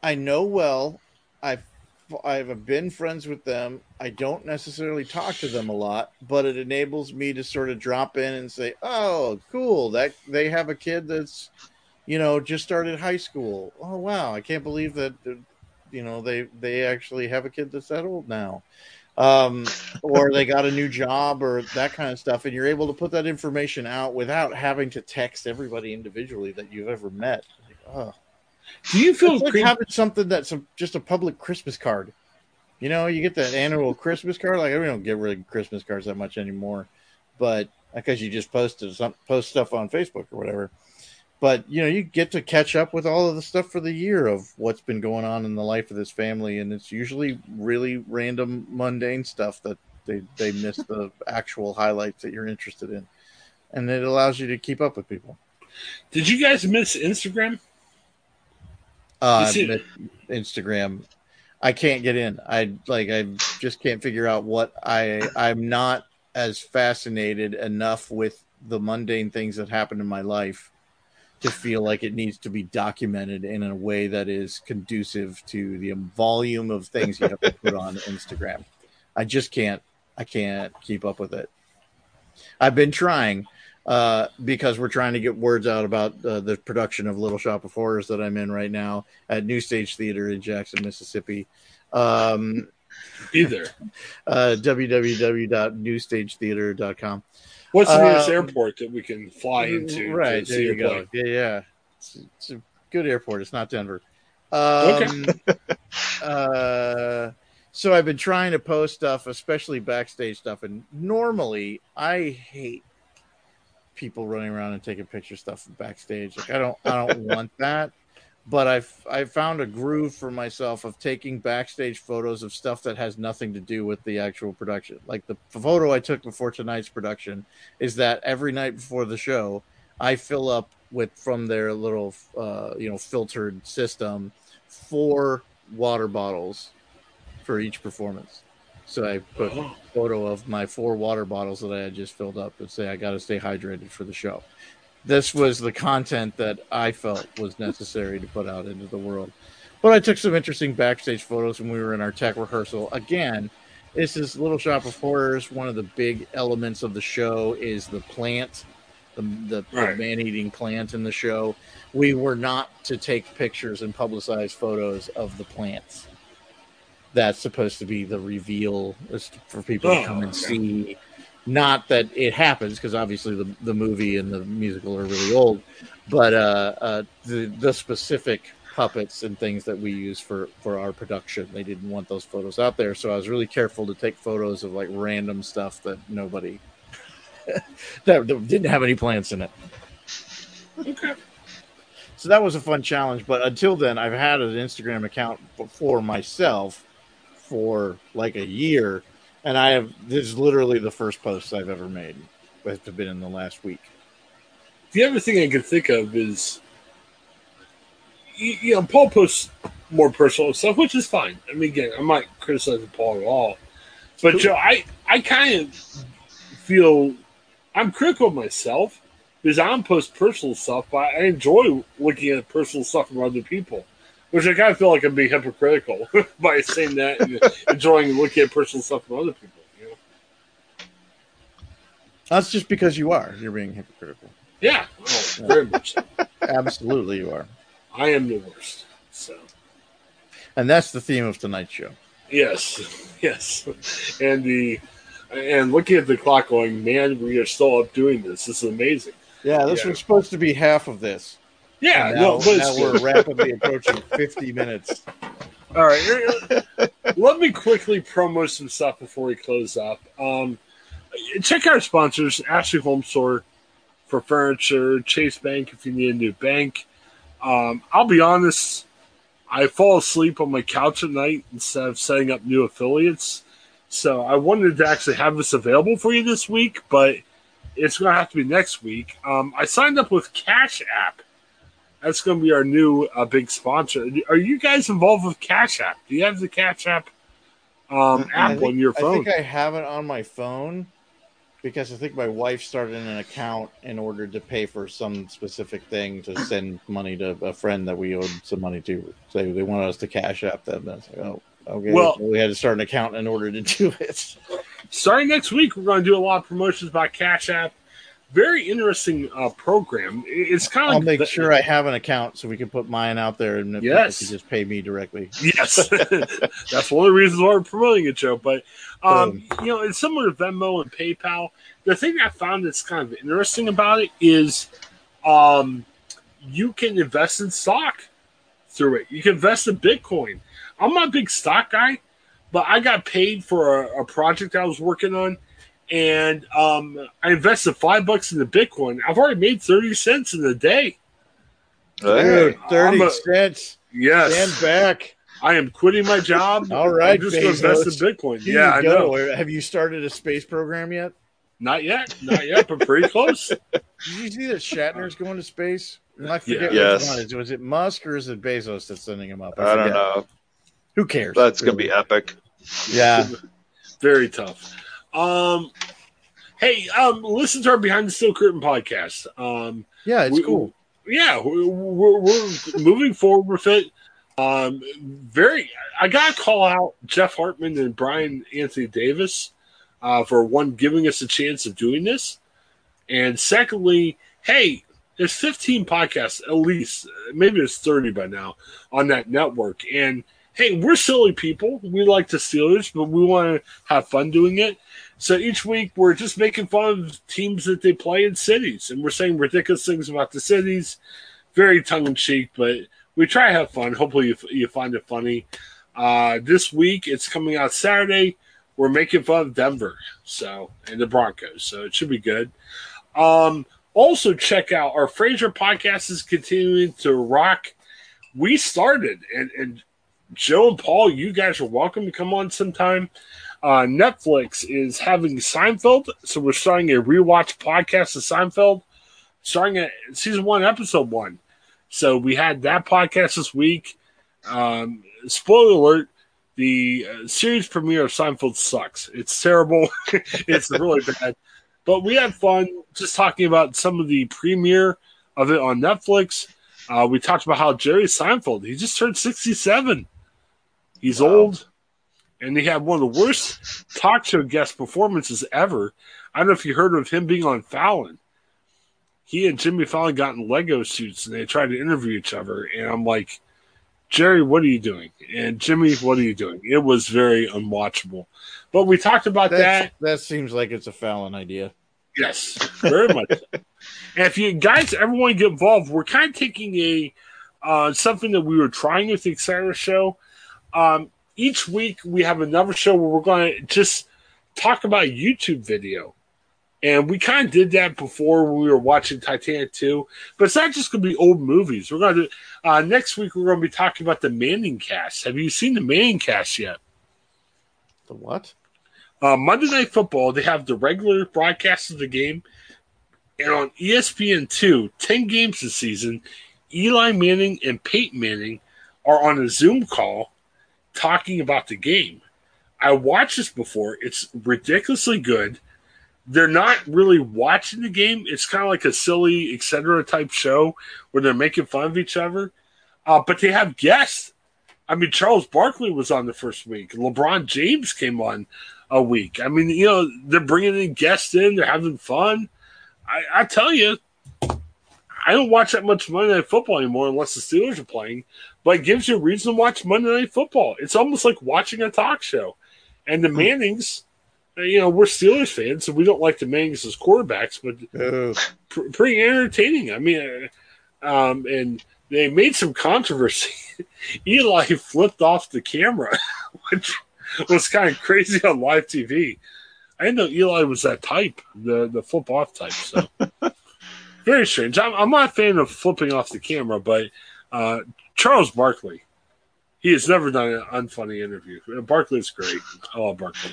I know well. I've I've been friends with them. I don't necessarily talk to them a lot, but it enables me to sort of drop in and say, "Oh, cool! That they have a kid that's, you know, just started high school. Oh, wow! I can't believe that, uh, you know, they they actually have a kid that's that old now." um, or they got a new job or that kind of stuff, and you're able to put that information out without having to text everybody individually that you've ever met. Like, oh. Do you feel It's like creep- having something that's a, just a public Christmas card. You know, you get that annual Christmas card. Like we don't get really Christmas cards that much anymore, but because you just posted some post stuff on Facebook or whatever. But you know, you get to catch up with all of the stuff for the year of what's been going on in the life of this family, and it's usually really random, mundane stuff that they they miss the <laughs> actual highlights that you're interested in, and it allows you to keep up with people. Did you guys miss Instagram? Uh, Instagram, I can't get in. I like I just can't figure out what I I'm not as fascinated enough with the mundane things that happen in my life to feel like it needs to be documented in a way that is conducive to the volume of things you have to put on Instagram. I just can't I can't keep up with it. I've been trying uh, because we're trying to get words out about uh, the production of Little Shop of Horrors that I'm in right now at New Stage Theater in Jackson, Mississippi. Um, Either. <laughs> uh, www.newstagetheater.com. What's the nearest Um, airport that we can fly into? Right to there, see you go. plane? Yeah, yeah. It's, it's a good airport. It's not Denver. Um, <laughs> uh, so I've been trying to post stuff, especially backstage stuff, and normally I hate people running around and taking picture stuff backstage. Like I don't, I don't <laughs> want that. But I've I found a groove for myself of taking backstage photos of stuff that has nothing to do with the actual production. Like the photo I took before tonight's production is that every night before the show, I fill up with from their little uh, you know filtered system four water bottles for each performance. So I put a photo of my four water bottles that I had just filled up and say I got to stay hydrated for the show. This was the content that I felt was necessary to put out into the world. But I took some interesting backstage photos when we were in our tech rehearsal. Again, this is Little Shop of Horrors. One of the big elements of the show is the plant, the, the, Right. the man eating plant in the show. We were not to take pictures and publicize photos of the plants. That's supposed to be the reveal for people to Oh, come and okay. see. Not that it happens, because obviously the, the movie and the musical are really old, but uh, uh, the the specific puppets and things that we use for for our production, they didn't want those photos out there. So I was really careful to take photos of like random stuff that nobody <laughs> that, that didn't have any plants in it. Okay. So that was a fun challenge. But until then, I've had an Instagram account for myself for like a year, and I have this is literally the first post I've ever made. It's been in the last week. The other thing I can think of is, you, you know, Paul posts more personal stuff, which is fine. I mean, again, I'm not criticizing Paul at all, but Cool. Joe, I I kind of feel I'm critical of myself because I don't post personal stuff, but I enjoy looking at personal stuff from other people. Which I kind of feel like I'm being hypocritical <laughs> by saying that and enjoying looking at personal stuff from other people. You know? That's just because you are. You're being hypocritical. Yeah, oh, very much. so. Absolutely, you are. I am the worst. So And that's the theme of tonight's show. yes, <laughs> yes, and the and looking at the clock, going, man, we are still up doing this. This is amazing. Yeah, this Yeah. was supposed to be half of this. Yeah, now, no, but now we're rapidly approaching 50 minutes. All right. Let me quickly promo some stuff before we close up. Um, check our sponsors Ashley Home Store for furniture, Chase Bank if you need a new bank. Um, I'll be honest, I fall asleep on my couch at night instead of setting up new affiliates. So I wanted to actually have this available for you this week, but it's going to have to be next week. Um, I signed up with Cash App. That's going to be our new uh, big sponsor. Are you guys involved with Cash App? Do you have the Cash App um, app think- on your phone? I think I have it on my phone because I think my wife started an account in order to pay for some specific thing to <laughs> send money to a friend that we owed some money to. So they wanted us to cash app them. That's like, oh, okay. Well- we had to start an account in order to do it. Starting next week, we're going to do a lot of promotions by Cash App. Very interesting uh, program. It's kind of I'll like make the- sure I have an account so we can put mine out there and if Yes. can just pay me directly. Yes, <laughs> that's one of the reasons why we're promoting it, Joe. But um, you know, it's similar to Venmo and PayPal. The thing I found that's kind of interesting about it is, um, you can invest in stock through it. You can invest in Bitcoin. I'm not a big stock guy, but I got paid for a, a project I was working on, and um, I invested five bucks into Bitcoin. I've already made thirty cents in a day. Hey, I'm 30 a- cents. Yes, Stand back. I am quitting my job. <laughs> All right, I'm just going to invest in Bitcoin. Here yeah, I you know. Have you started a space program yet? Not yet, not yet, but pretty <laughs> close. Did you see that Shatner's going to space? I forget Yeah. which Yes. one. Is, was it Musk or is it Bezos that's sending him up? I don't know. Who cares? That's gonna be epic. Yeah. <laughs> Very tough. Um, hey, um, listen to our Behind the Steel Curtain podcast. Um, Yeah, it's we- cool. yeah, we're, we're, we're moving forward with it. Um, very, I got to call out Jeff Hartman and Brian Anthony Davis uh, for one giving us a chance of doing this, and secondly, hey, there's 15 podcasts at least, maybe it's 30 by now on that network, and hey, we're silly people. We like the Steelers, but we want to have fun doing it. So each week we're just making fun of teams that they play in cities, and we're saying ridiculous things about the cities, very tongue in cheek, but we try to have fun. Hopefully you, you find it funny. Uh, this week it's coming out Saturday. We're making fun of Denver, so and the Broncos, so it should be good. Um, also check out our Frasier podcast is continuing to rock. We started, and and Joe and Paul, you guys are welcome to come on sometime. Uh, Netflix is having Seinfeld, so we're starting a rewatch podcast of Seinfeld, starting at season one, episode one. So we had that podcast this week. Um, spoiler alert: the uh, series premiere of Seinfeld sucks. It's terrible. <laughs> it's really <laughs> bad. But we had fun just talking about some of the premiere of it on Netflix. Uh, we talked about how Jerry Seinfeld he just turned sixty-seven. He's Wow. old, and he had one of the worst talk show guest performances ever. I don't know if you heard of him being on Fallon. He and Jimmy Fallon got in Lego suits and they tried to interview each other. And I'm like, Jerry, what are you doing? And Jimmy, what are you doing? It was very unwatchable. But we talked about That's, that. that seems like it's a Fallon idea. Yes, very much. <laughs> and if you guys ever want to get involved, we're kind of taking a uh, something that we were trying with the Exciter show. Um, each week we have another show where we're going to just talk about a YouTube video. And we kind of did that before when we were watching Titanic 2. But it's not just going to be old movies. We're going to uh, next week, we're going to be talking about the Manning cast. Have you seen the Manning cast yet? The what? Uh, Monday Night Football, they have the regular broadcast of the game. And on ESPN 2, 10 games this season, Eli Manning and Peyton Manning are on a Zoom call talking about the game. I watched this before. It's ridiculously good. They're not really watching the game. It's kind of like a silly, etc. type show where they're making fun of each other. Uh, but they have guests. I mean, Charles Barkley was on the first week. LeBron James came on a week. I mean, you know, they're bringing in guests in, they're having fun. I, I tell you, I don't watch that much Monday Night Football anymore unless the Steelers are playing, but it gives you a reason to watch Monday Night Football. It's almost like watching a talk show. And the Mannings, you know, we're Steelers fans, so we don't like the Mannings as quarterbacks, but <laughs> pr- pretty entertaining. I mean, uh, um, and they made some controversy. <laughs> Eli flipped off the camera, <laughs> which was kind of crazy on live TV. I didn't know Eli was that type, the the flip off type. So very strange. I'm, I'm not a fan of flipping off the camera, but uh, Charles Barkley, he has never done an unfunny interview. Barkley's great. I love Barkley.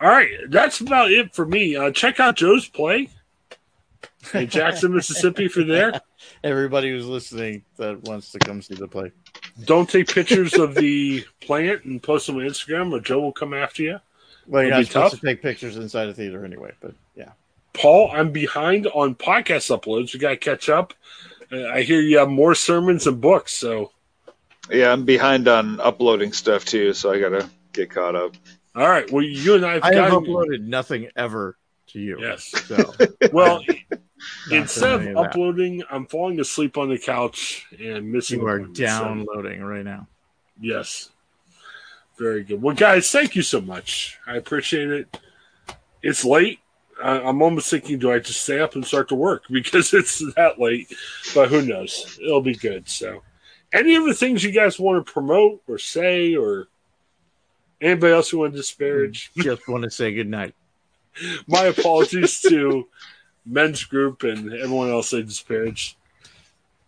All right, that's about it for me. Uh, check out Joe's play in Jackson, <laughs> Mississippi for there. Everybody who's listening that wants to come see the play. Don't take pictures of the plant and post them on Instagram, or Joe will come after you. Well, you're It'll not supposed tough. to take pictures inside a theater anyway, but yeah. Paul, I'm behind on podcast uploads. You got to catch up. I hear you have more sermons and books, so Yeah, I'm behind on uploading stuff too, so I gotta get caught up. all right. Well, you and I have I have gotten- uploaded nothing ever to you. Yes. So <laughs> Well, instead of doing any that. uploading, I'm falling asleep on the couch and missing. you are appointments, so- downloading right now. Yes. Very good. Well, guys, thank you so much. I appreciate it. It's late. I- I'm almost thinking, do I just stay up and start to work <laughs> because it's that late? But who knows? It'll be good. So, any of the things you guys want to promote or say, or anybody else who want to disparage? Hmm, just want to say good night. <laughs> My apologies to men's group and everyone else I disparaged.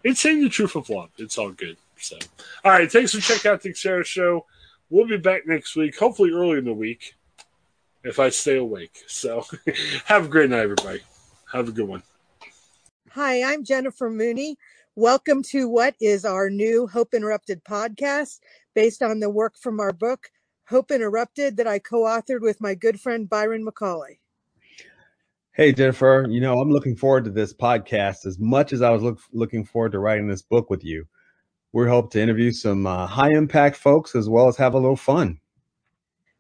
It's saying the truth of love. It's all good. So, all right. Thanks for checking out the Sarah Show. We'll be back next week, hopefully early in the week, if I stay awake. So, <laughs> have a great night, everybody. Have a good one. Hi, I'm Jennifer Mooney. Welcome to what is our new Hope Interrupted podcast based on the work from our book, Hope Interrupted, that I co authored with my good friend Byron McCauley. Hey, Jennifer, you know, I'm looking forward to this podcast as much as I was look, looking forward to writing this book with you. We hope to interview some uh, high impact folks as well as have a little fun.